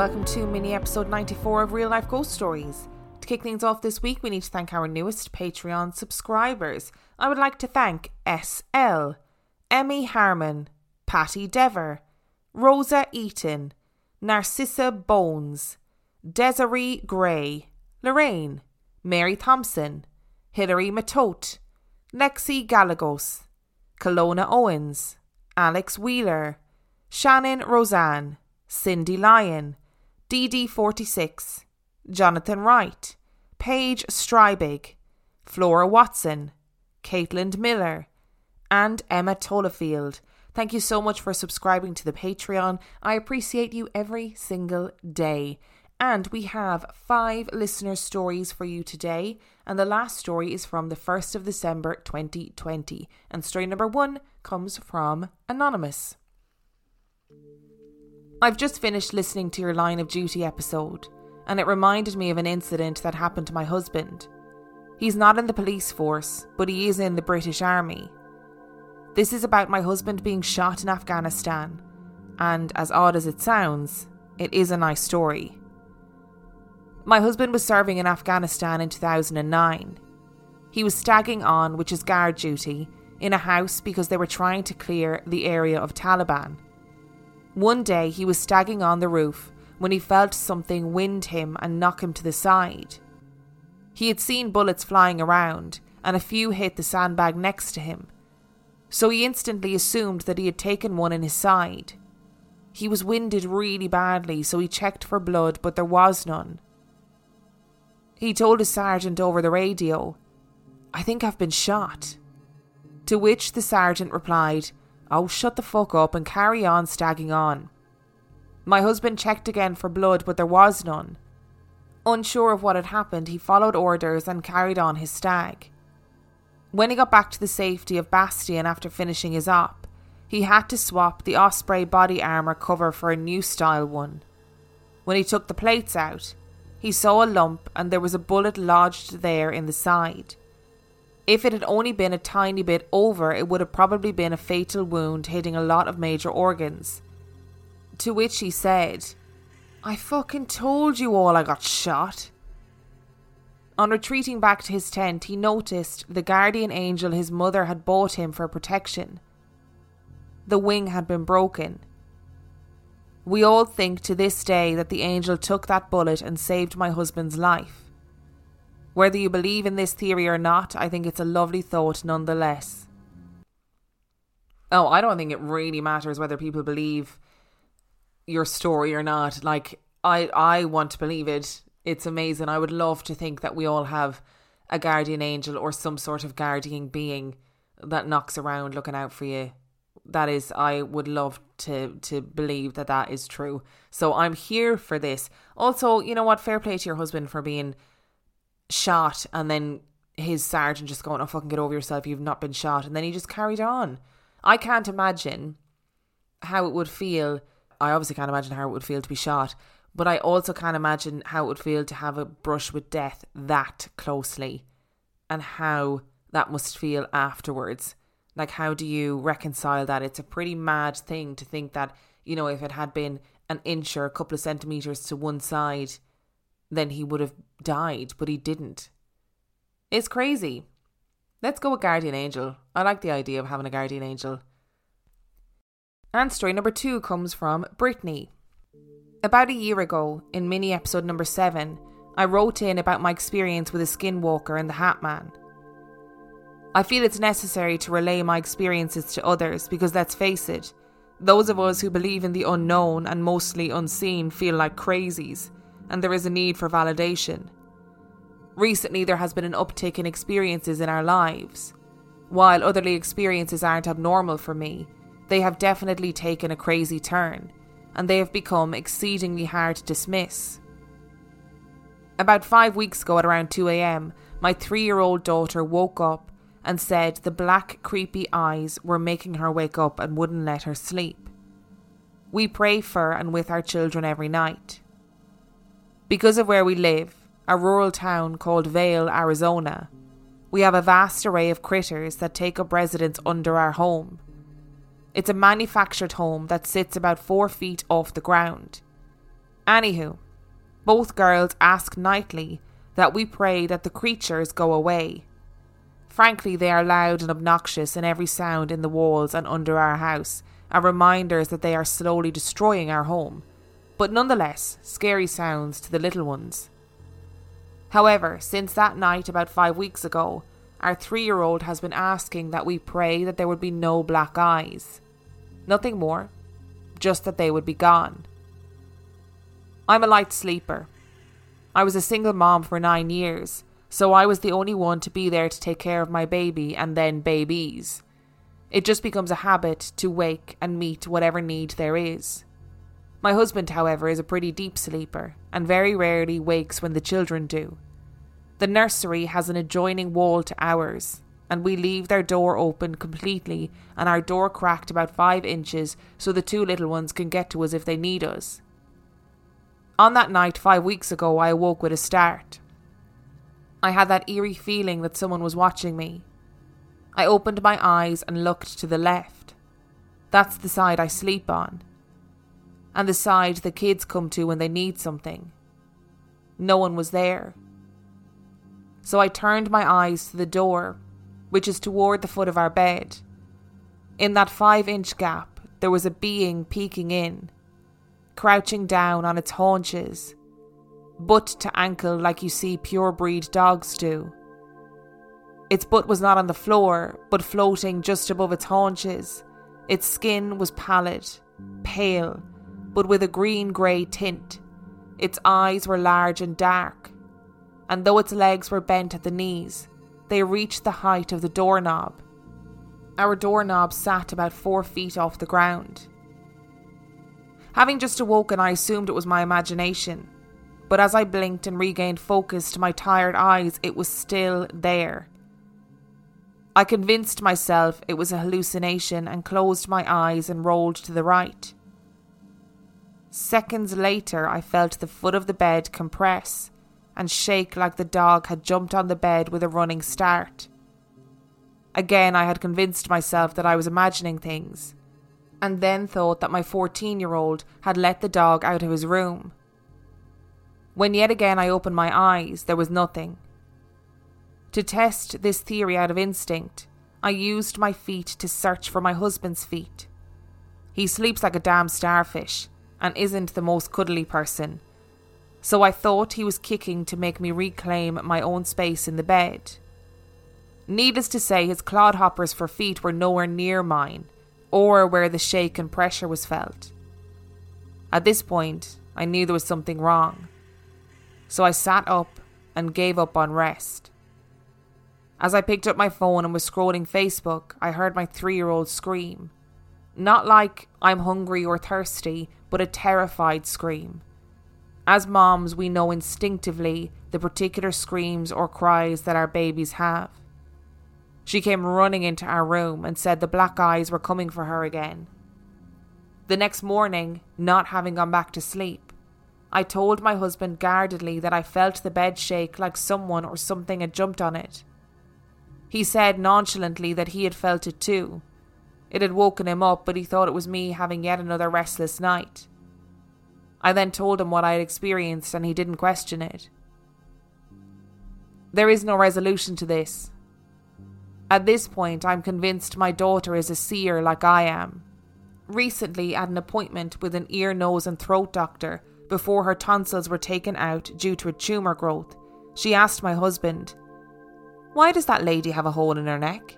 welcome to mini episode 94 of Real Life Ghost Stories. To kick things off this week, we need to thank our newest Patreon subscribers. I would like to thank SL, Emmy Harmon, Patty Dever, Rosa Eaton, Narcissa Bones, Desiree Gray, Lorraine, Mary Thompson, Hilary Matote, Lexi Galagos, Kelowna Owens, Alex Wheeler, Shannon Roseanne, Cindy Lyon, DD46, Jonathan Wright, Paige Strybig, Flora Watson, Caitlin Miller, and Emma Tolafield. Thank you so much for subscribing to the Patreon. I appreciate you every single day. And we have five listener stories for you today. And the last story is from the 1st of December 2020. And story number one comes from Anonymous. I've just finished listening to your Line of Duty episode, and it reminded me of an incident that happened to my husband. He's not in the police force, but he is in the British Army. This is about my husband being shot in Afghanistan, and as odd as it sounds, it is a nice story. My husband was serving in Afghanistan in 2009. He was stagging on, which is guard duty, in a house because they were trying to clear the area of Taliban. One day he was staggering on the roof when he felt something wind him and knock him to the side. He had seen bullets flying around, and a few hit the sandbag next to him, so he instantly assumed that he had taken one in his side. He was winded really badly, so he checked for blood, but there was none. He told his sergeant over the radio, I think I've been shot. To which the sergeant replied, Oh, shut the fuck up and carry on stagging on. My husband checked again for blood, but there was none. Unsure of what had happened, he followed orders and carried on his stag. When he got back to the safety of Bastion after finishing his op, he had to swap the Osprey body armour cover for a new style one. When he took the plates out, he saw a lump and there was a bullet lodged there in the side. If it had only been a tiny bit over, it would have probably been a fatal wound hitting a lot of major organs. To which he said, I fucking told you all I got shot. On retreating back to his tent, he noticed the guardian angel his mother had bought him for protection. The wing had been broken. We all think to this day that the angel took that bullet and saved my husband's life. Whether you believe in this theory or not, I think it's a lovely thought nonetheless. Oh, I don't think it really matters whether people believe your story or not. Like I I want to believe it. It's amazing. I would love to think that we all have a guardian angel or some sort of guardian being that knocks around looking out for you that is i would love to to believe that that is true so i'm here for this also you know what fair play to your husband for being shot and then his sergeant just going oh fucking get over yourself. You've not been shot. And then he just carried on. I can't imagine how it would feel. I obviously can't imagine how it would feel to be shot but i also can't imagine how it would feel to have a brush with death that closely and how that must feel afterwards. Like, how do you reconcile that? It's a pretty mad thing to think that, you know, if it had been an inch or a couple of centimetres to one side, then he would have died, but he didn't. It's crazy. Let's go with Guardian Angel. I like the idea of having a Guardian Angel. And story number two comes from Brittany. About a year ago, in mini episode number seven, I wrote in about my experience with a skinwalker and the Hat Man. I feel it's necessary to relay my experiences to others because let's face it, those of us who believe in the unknown and mostly unseen feel like crazies, and there is a need for validation. Recently, there has been an uptick in experiences in our lives. While otherly experiences aren't abnormal for me, they have definitely taken a crazy turn, and they have become exceedingly hard to dismiss. About five weeks ago at around 2am, my three year old daughter woke up and said the black, creepy eyes were making her wake up and wouldn't let her sleep. We pray for and with our children every night. Because of where we live, a rural town called Vail, Arizona, we have a vast array of critters that take up residence under our home. It's a manufactured home that sits about four feet off the ground. Anywho, both girls ask nightly that we pray that the creatures go away. Frankly, they are loud and obnoxious, and every sound in the walls and under our house are reminders that they are slowly destroying our home, but nonetheless scary sounds to the little ones. However, since that night about five weeks ago, our three year old has been asking that we pray that there would be no black eyes. Nothing more, just that they would be gone. I'm a light sleeper. I was a single mom for nine years, so I was the only one to be there to take care of my baby and then babies. It just becomes a habit to wake and meet whatever need there is. My husband, however, is a pretty deep sleeper and very rarely wakes when the children do. The nursery has an adjoining wall to ours, and we leave their door open completely and our door cracked about five inches so the two little ones can get to us if they need us. On that night five weeks ago, I awoke with a start. I had that eerie feeling that someone was watching me. I opened my eyes and looked to the left. That's the side I sleep on. And the side the kids come to when they need something. No one was there. So I turned my eyes to the door, which is toward the foot of our bed. In that five inch gap, there was a being peeking in crouching down on its haunches, butt to ankle like you see pure breed dogs do. Its butt was not on the floor, but floating just above its haunches. Its skin was pallid, pale, but with a green grey tint. Its eyes were large and dark, and though its legs were bent at the knees, they reached the height of the doorknob. Our doorknob sat about four feet off the ground. Having just awoken, I assumed it was my imagination. But as I blinked and regained focus to my tired eyes, it was still there. I convinced myself it was a hallucination and closed my eyes and rolled to the right. Seconds later, I felt the foot of the bed compress and shake like the dog had jumped on the bed with a running start. Again, I had convinced myself that I was imagining things and then thought that my 14 year old had let the dog out of his room. When yet again I opened my eyes, there was nothing. To test this theory out of instinct, I used my feet to search for my husband's feet. He sleeps like a damn starfish and isn't the most cuddly person, so I thought he was kicking to make me reclaim my own space in the bed. Needless to say, his clodhoppers for feet were nowhere near mine, or where the shake and pressure was felt. At this point, I knew there was something wrong, so I sat up and gave up on rest. As I picked up my phone and was scrolling Facebook, I heard my three year old scream. Not like I'm hungry or thirsty, but a terrified scream. As moms, we know instinctively the particular screams or cries that our babies have. She came running into our room and said the black eyes were coming for her again. The next morning, not having gone back to sleep, I told my husband guardedly that I felt the bed shake like someone or something had jumped on it. He said nonchalantly that he had felt it too. It had woken him up, but he thought it was me having yet another restless night. I then told him what I had experienced, and he didn't question it. There is no resolution to this, at this point, I'm convinced my daughter is a seer like I am. Recently, at an appointment with an ear, nose, and throat doctor before her tonsils were taken out due to a tumour growth, she asked my husband, Why does that lady have a hole in her neck?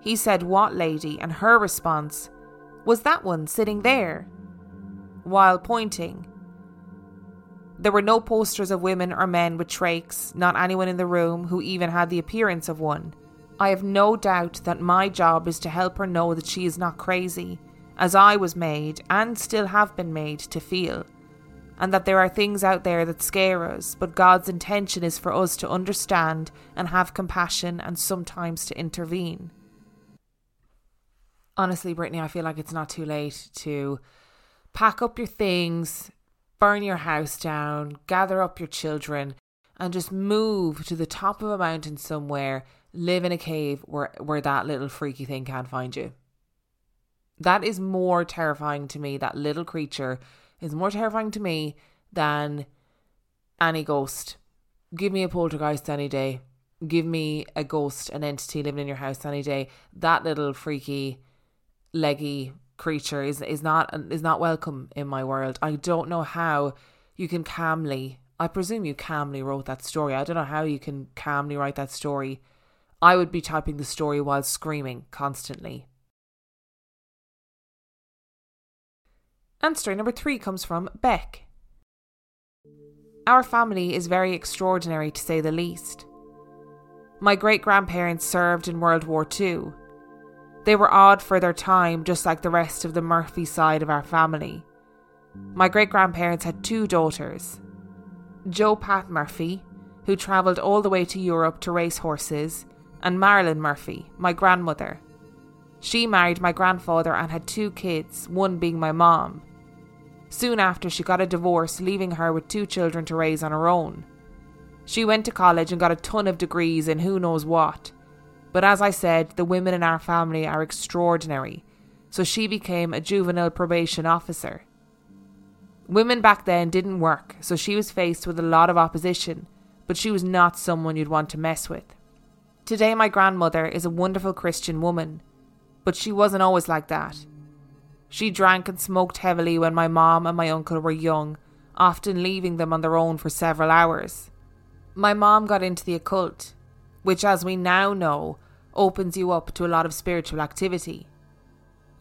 He said, What lady? And her response was that one sitting there, while pointing. There were no posters of women or men with trachs, not anyone in the room who even had the appearance of one. I have no doubt that my job is to help her know that she is not crazy, as I was made and still have been made to feel, and that there are things out there that scare us, but God's intention is for us to understand and have compassion and sometimes to intervene. Honestly, Brittany, I feel like it's not too late to pack up your things, burn your house down, gather up your children, and just move to the top of a mountain somewhere live in a cave where where that little freaky thing can't find you. That is more terrifying to me, that little creature is more terrifying to me than any ghost. Give me a poltergeist any day. Give me a ghost, an entity living in your house any day. That little freaky, leggy creature is is not is not welcome in my world. I don't know how you can calmly. I presume you calmly wrote that story. I don't know how you can calmly write that story. I would be typing the story while screaming constantly. And story number three comes from Beck. Our family is very extraordinary to say the least. My great grandparents served in World War II. They were odd for their time, just like the rest of the Murphy side of our family. My great grandparents had two daughters Jo Pat Murphy, who travelled all the way to Europe to race horses, and Marilyn Murphy, my grandmother. She married my grandfather and had two kids, one being my mom. Soon after, she got a divorce, leaving her with two children to raise on her own. She went to college and got a ton of degrees in who knows what. But as I said, the women in our family are extraordinary, so she became a juvenile probation officer. Women back then didn't work, so she was faced with a lot of opposition, but she was not someone you'd want to mess with. Today, my grandmother is a wonderful Christian woman, but she wasn't always like that. She drank and smoked heavily when my mom and my uncle were young, often leaving them on their own for several hours. My mom got into the occult, which, as we now know, opens you up to a lot of spiritual activity.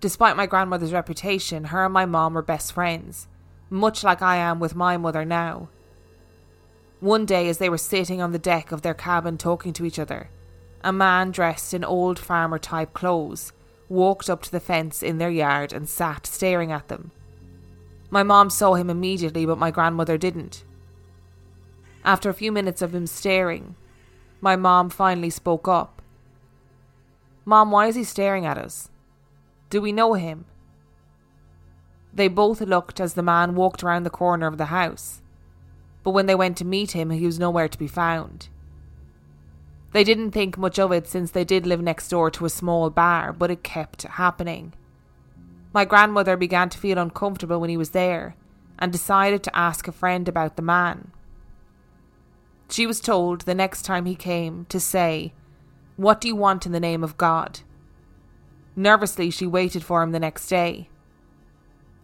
Despite my grandmother's reputation, her and my mom were best friends, much like I am with my mother now. One day, as they were sitting on the deck of their cabin talking to each other, a man dressed in old farmer type clothes walked up to the fence in their yard and sat staring at them. My mom saw him immediately, but my grandmother didn't. After a few minutes of him staring, my mom finally spoke up. Mom, why is he staring at us? Do we know him? They both looked as the man walked around the corner of the house, but when they went to meet him, he was nowhere to be found. They didn't think much of it since they did live next door to a small bar, but it kept happening. My grandmother began to feel uncomfortable when he was there and decided to ask a friend about the man. She was told the next time he came to say, What do you want in the name of God? Nervously, she waited for him the next day.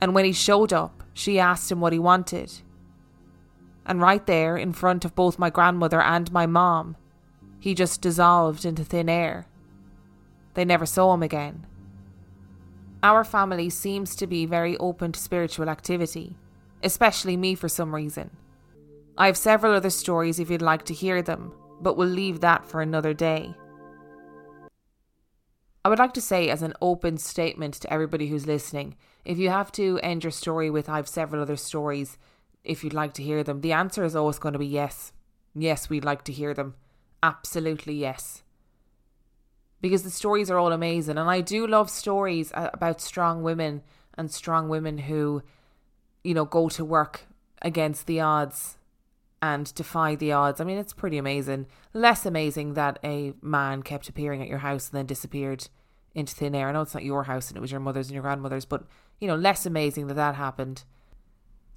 And when he showed up, she asked him what he wanted. And right there, in front of both my grandmother and my mom, he just dissolved into thin air. They never saw him again. Our family seems to be very open to spiritual activity, especially me for some reason. I have several other stories if you'd like to hear them, but we'll leave that for another day. I would like to say, as an open statement to everybody who's listening, if you have to end your story with, I have several other stories, if you'd like to hear them, the answer is always going to be yes. Yes, we'd like to hear them. Absolutely yes. Because the stories are all amazing, and I do love stories about strong women and strong women who, you know, go to work against the odds and defy the odds. I mean, it's pretty amazing. Less amazing that a man kept appearing at your house and then disappeared into thin air. I know it's not your house and it was your mother's and your grandmother's, but you know, less amazing that that happened.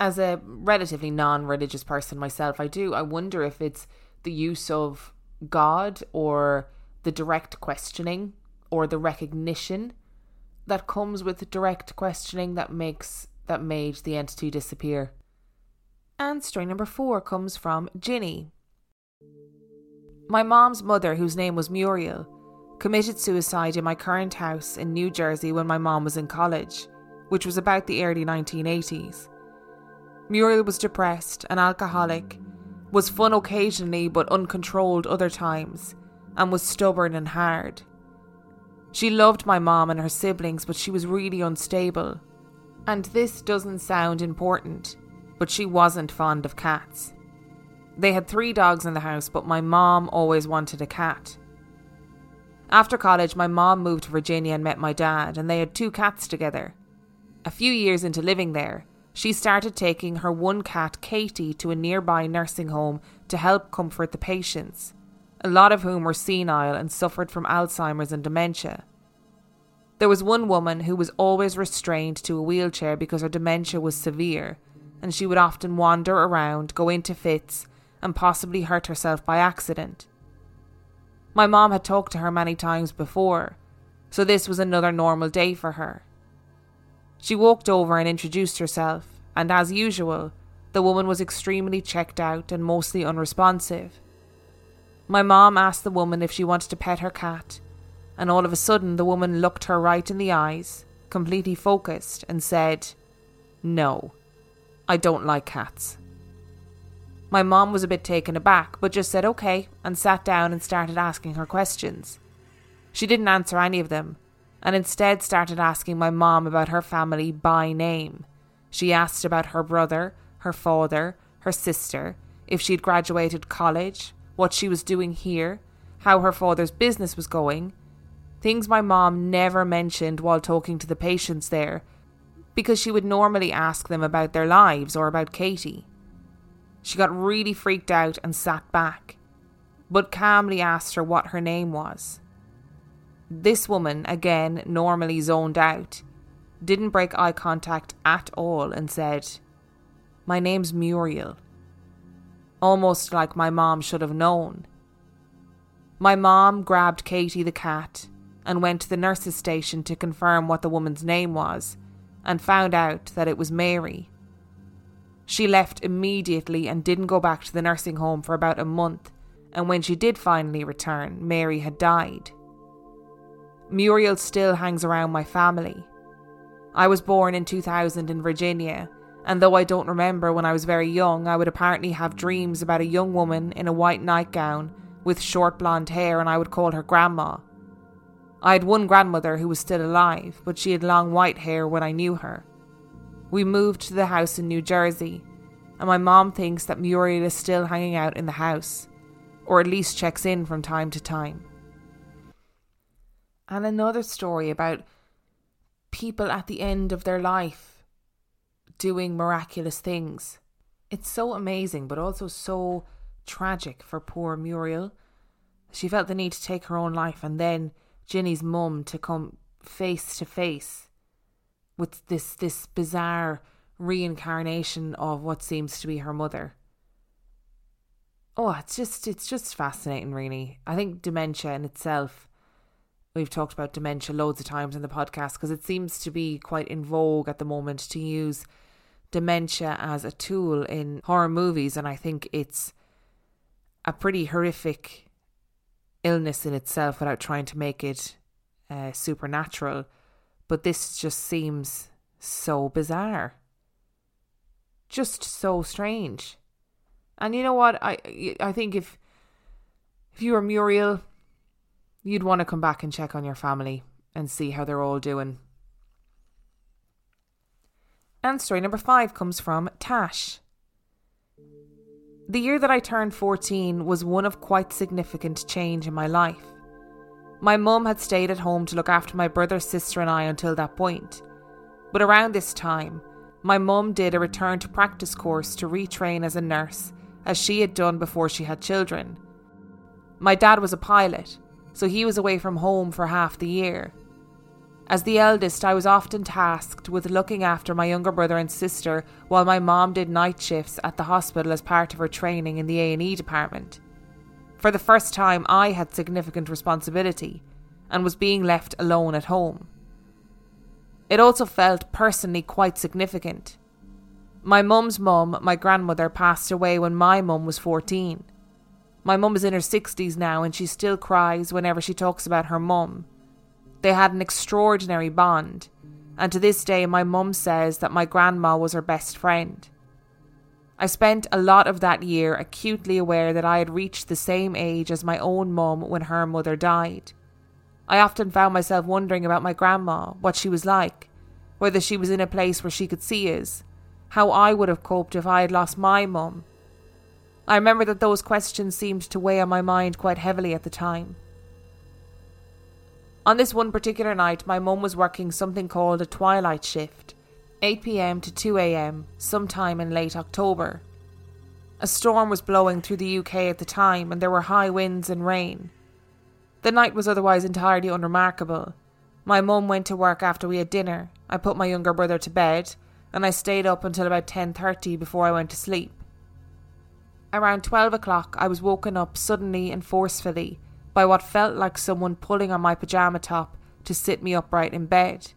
As a relatively non-religious person myself, I do I wonder if it's the use of God or the direct questioning or the recognition that comes with direct questioning that makes that made the entity disappear. And story number four comes from Ginny. My mom's mother, whose name was Muriel, committed suicide in my current house in New Jersey when my mom was in college, which was about the early 1980s. Muriel was depressed, an alcoholic, was fun occasionally but uncontrolled other times, and was stubborn and hard. She loved my mom and her siblings, but she was really unstable. And this doesn't sound important but she wasn't fond of cats. They had three dogs in the house, but my mom always wanted a cat. After college, my mom moved to Virginia and met my dad, and they had two cats together. A few years into living there, she started taking her one cat, Katie, to a nearby nursing home to help comfort the patients, a lot of whom were senile and suffered from Alzheimer's and dementia. There was one woman who was always restrained to a wheelchair because her dementia was severe and she would often wander around, go into fits, and possibly hurt herself by accident. My mom had talked to her many times before, so this was another normal day for her. She walked over and introduced herself, and as usual, the woman was extremely checked out and mostly unresponsive. My mom asked the woman if she wanted to pet her cat, and all of a sudden the woman looked her right in the eyes, completely focused, and said, No, I don't like cats. My mom was a bit taken aback, but just said okay and sat down and started asking her questions. She didn't answer any of them, and instead started asking my mom about her family by name. She asked about her brother, her father, her sister, if she'd graduated college, what she was doing here, how her father's business was going. Things my mom never mentioned while talking to the patients there, because she would normally ask them about their lives or about Katie. She got really freaked out and sat back, but calmly asked her what her name was. This woman, again normally zoned out, didn't break eye contact at all and said, My name's Muriel. Almost like my mom should have known. My mom grabbed Katie the cat and went to the nurse's station to confirm what the woman's name was and found out that it was Mary. She left immediately and didn't go back to the nursing home for about a month, and when she did finally return, Mary had died. Muriel still hangs around my family. I was born in 2000 in Virginia, and though I don't remember when I was very young, I would apparently have dreams about a young woman in a white nightgown with short blonde hair, and I would call her Grandma. I had one grandmother who was still alive, but she had long white hair when I knew her. We moved to the house in New Jersey, and my mom thinks that Muriel is still hanging out in the house, or at least checks in from time to time. And another story about people at the end of their life doing miraculous things. It's so amazing, but also so tragic for poor Muriel. She felt the need to take her own life, and then Ginny's mum to come face to face with this this bizarre reincarnation of what seems to be her mother. Oh, it's just it's just fascinating really. I think dementia in itself we've talked about dementia loads of times in the podcast because it seems to be quite in vogue at the moment to use dementia as a tool in horror movies and I think it's a pretty horrific illness in itself without trying to make it uh, supernatural but this just seems so bizarre. Just so strange. And you know what? I I think if if you were Muriel, you'd want to come back and check on your family and see how they're all doing. And story number five comes from Tash. The year that I turned 14 was one of quite significant change in my life. My mum had stayed at home to look after my brother, sister, and I until that point. But around this time, my mum did a return to practice course to retrain as a nurse, as she had done before she had children. My dad was a pilot, so he was away from home for half the year. As the eldest, I was often tasked with looking after my younger brother and sister while my mom did night shifts at the hospital as part of her training in the A&E department. For the first time, I had significant responsibility and was being left alone at home. It also felt personally quite significant. My mum's mum, my grandmother, passed away when my mum was 14. My mum is in her 60s now and she still cries whenever she talks about her mum. They had an extraordinary bond, and to this day, my mum says that my grandma was her best friend. I spent a lot of that year acutely aware that I had reached the same age as my own mum when her mother died. I often found myself wondering about my grandma, what she was like, whether she was in a place where she could see us, how I would have coped if I had lost my mum. I remember that those questions seemed to weigh on my mind quite heavily at the time. On this one particular night, my mum was working something called a twilight shift. 8 pm to 2 am, sometime in late October. A storm was blowing through the UK at the time, and there were high winds and rain. The night was otherwise entirely unremarkable. My mum went to work after we had dinner. I put my younger brother to bed, and I stayed up until about 10:30 before I went to sleep. Around 12 o'clock, I was woken up suddenly and forcefully by what felt like someone pulling on my pajama top to sit me upright in bed.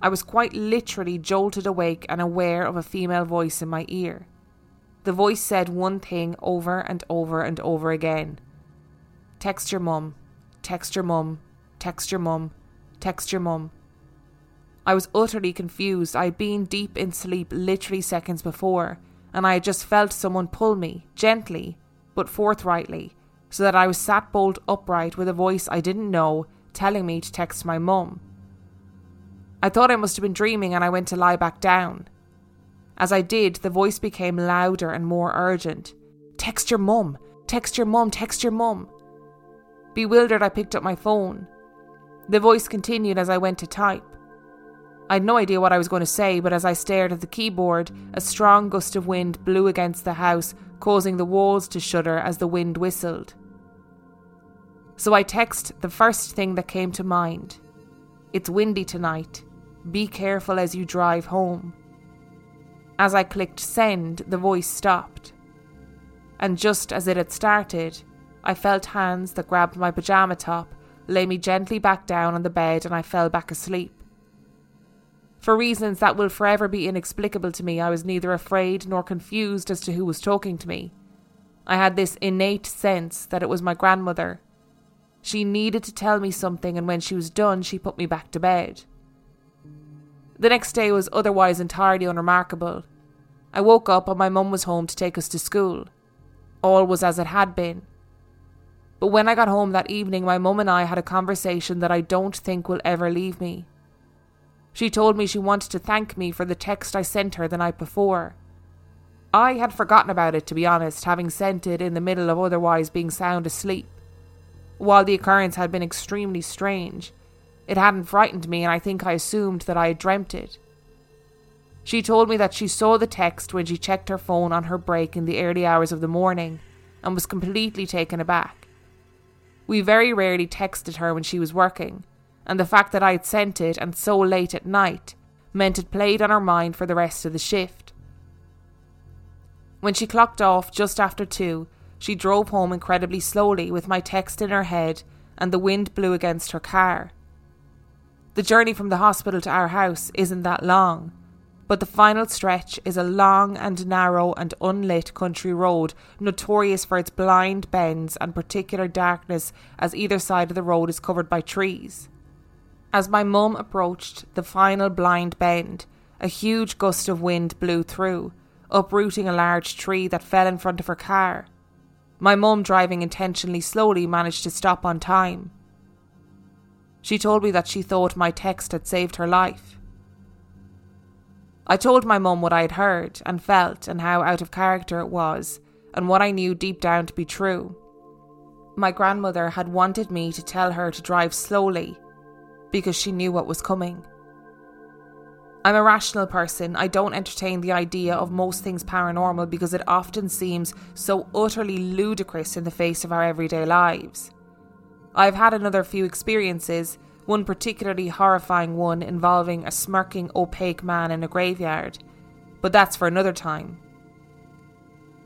I was quite literally jolted awake and aware of a female voice in my ear. The voice said one thing over and over and over again Text your mum, text your mum, text your mum, text your mum. I was utterly confused. I had been deep in sleep literally seconds before, and I had just felt someone pull me, gently, but forthrightly, so that I was sat bolt upright with a voice I didn't know telling me to text my mum. I thought I must have been dreaming and I went to lie back down. As I did, the voice became louder and more urgent. Text your mum, text your mum, text your mum. Bewildered, I picked up my phone. The voice continued as I went to type. I had no idea what I was going to say, but as I stared at the keyboard, a strong gust of wind blew against the house, causing the walls to shudder as the wind whistled. So I text the first thing that came to mind It's windy tonight. Be careful as you drive home. As I clicked send, the voice stopped. And just as it had started, I felt hands that grabbed my pajama top, lay me gently back down on the bed, and I fell back asleep. For reasons that will forever be inexplicable to me, I was neither afraid nor confused as to who was talking to me. I had this innate sense that it was my grandmother. She needed to tell me something, and when she was done, she put me back to bed. The next day was otherwise entirely unremarkable. I woke up and my mum was home to take us to school. All was as it had been. But when I got home that evening, my mum and I had a conversation that I don't think will ever leave me. She told me she wanted to thank me for the text I sent her the night before. I had forgotten about it, to be honest, having sent it in the middle of otherwise being sound asleep. While the occurrence had been extremely strange, it hadn't frightened me, and I think I assumed that I had dreamt it. She told me that she saw the text when she checked her phone on her break in the early hours of the morning and was completely taken aback. We very rarely texted her when she was working, and the fact that I had sent it and so late at night meant it played on her mind for the rest of the shift. When she clocked off just after two, she drove home incredibly slowly with my text in her head and the wind blew against her car. The journey from the hospital to our house isn't that long, but the final stretch is a long and narrow and unlit country road, notorious for its blind bends and particular darkness as either side of the road is covered by trees. As my mum approached the final blind bend, a huge gust of wind blew through, uprooting a large tree that fell in front of her car. My mum, driving intentionally slowly, managed to stop on time. She told me that she thought my text had saved her life. I told my mum what I had heard and felt and how out of character it was, and what I knew deep down to be true. My grandmother had wanted me to tell her to drive slowly because she knew what was coming. I'm a rational person. I don't entertain the idea of most things paranormal because it often seems so utterly ludicrous in the face of our everyday lives. I've had another few experiences, one particularly horrifying one involving a smirking, opaque man in a graveyard, but that's for another time.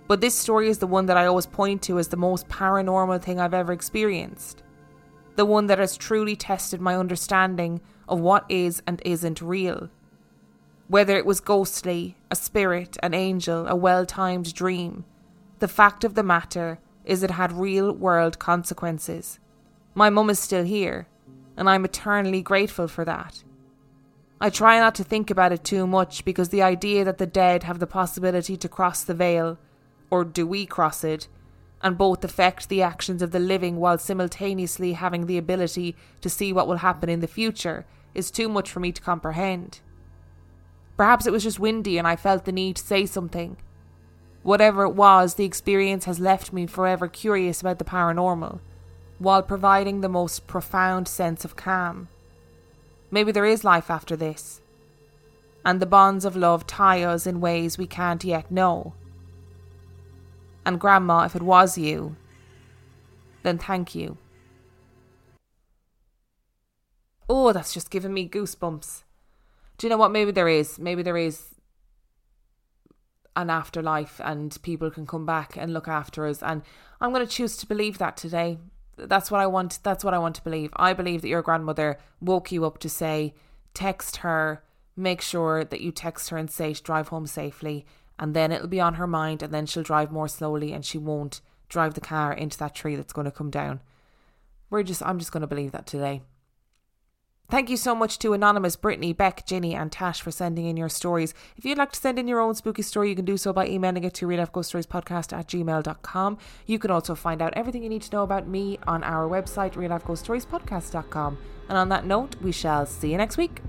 But this story is the one that I always point to as the most paranormal thing I've ever experienced the one that has truly tested my understanding of what is and isn't real. Whether it was ghostly, a spirit, an angel, a well timed dream, the fact of the matter is it had real world consequences. My mum is still here, and I'm eternally grateful for that. I try not to think about it too much because the idea that the dead have the possibility to cross the veil, or do we cross it, and both affect the actions of the living while simultaneously having the ability to see what will happen in the future is too much for me to comprehend. Perhaps it was just windy and I felt the need to say something. Whatever it was, the experience has left me forever curious about the paranormal, while providing the most profound sense of calm. Maybe there is life after this, and the bonds of love tie us in ways we can't yet know. And Grandma, if it was you, then thank you. Oh, that's just giving me goosebumps. Do you know what? Maybe there is. Maybe there is an afterlife and people can come back and look after us. And I'm going to choose to believe that today. That's what I want. That's what I want to believe. I believe that your grandmother woke you up to say, text her, make sure that you text her and say drive home safely. And then it'll be on her mind, and then she'll drive more slowly and she won't drive the car into that tree that's going to come down. We're just, I'm just going to believe that today. Thank you so much to Anonymous, Brittany, Beck, Ginny, and Tash for sending in your stories. If you'd like to send in your own spooky story, you can do so by emailing it to real life ghost stories podcast at gmail.com. You can also find out everything you need to know about me on our website, real life ghost stories podcast.com. And on that note, we shall see you next week.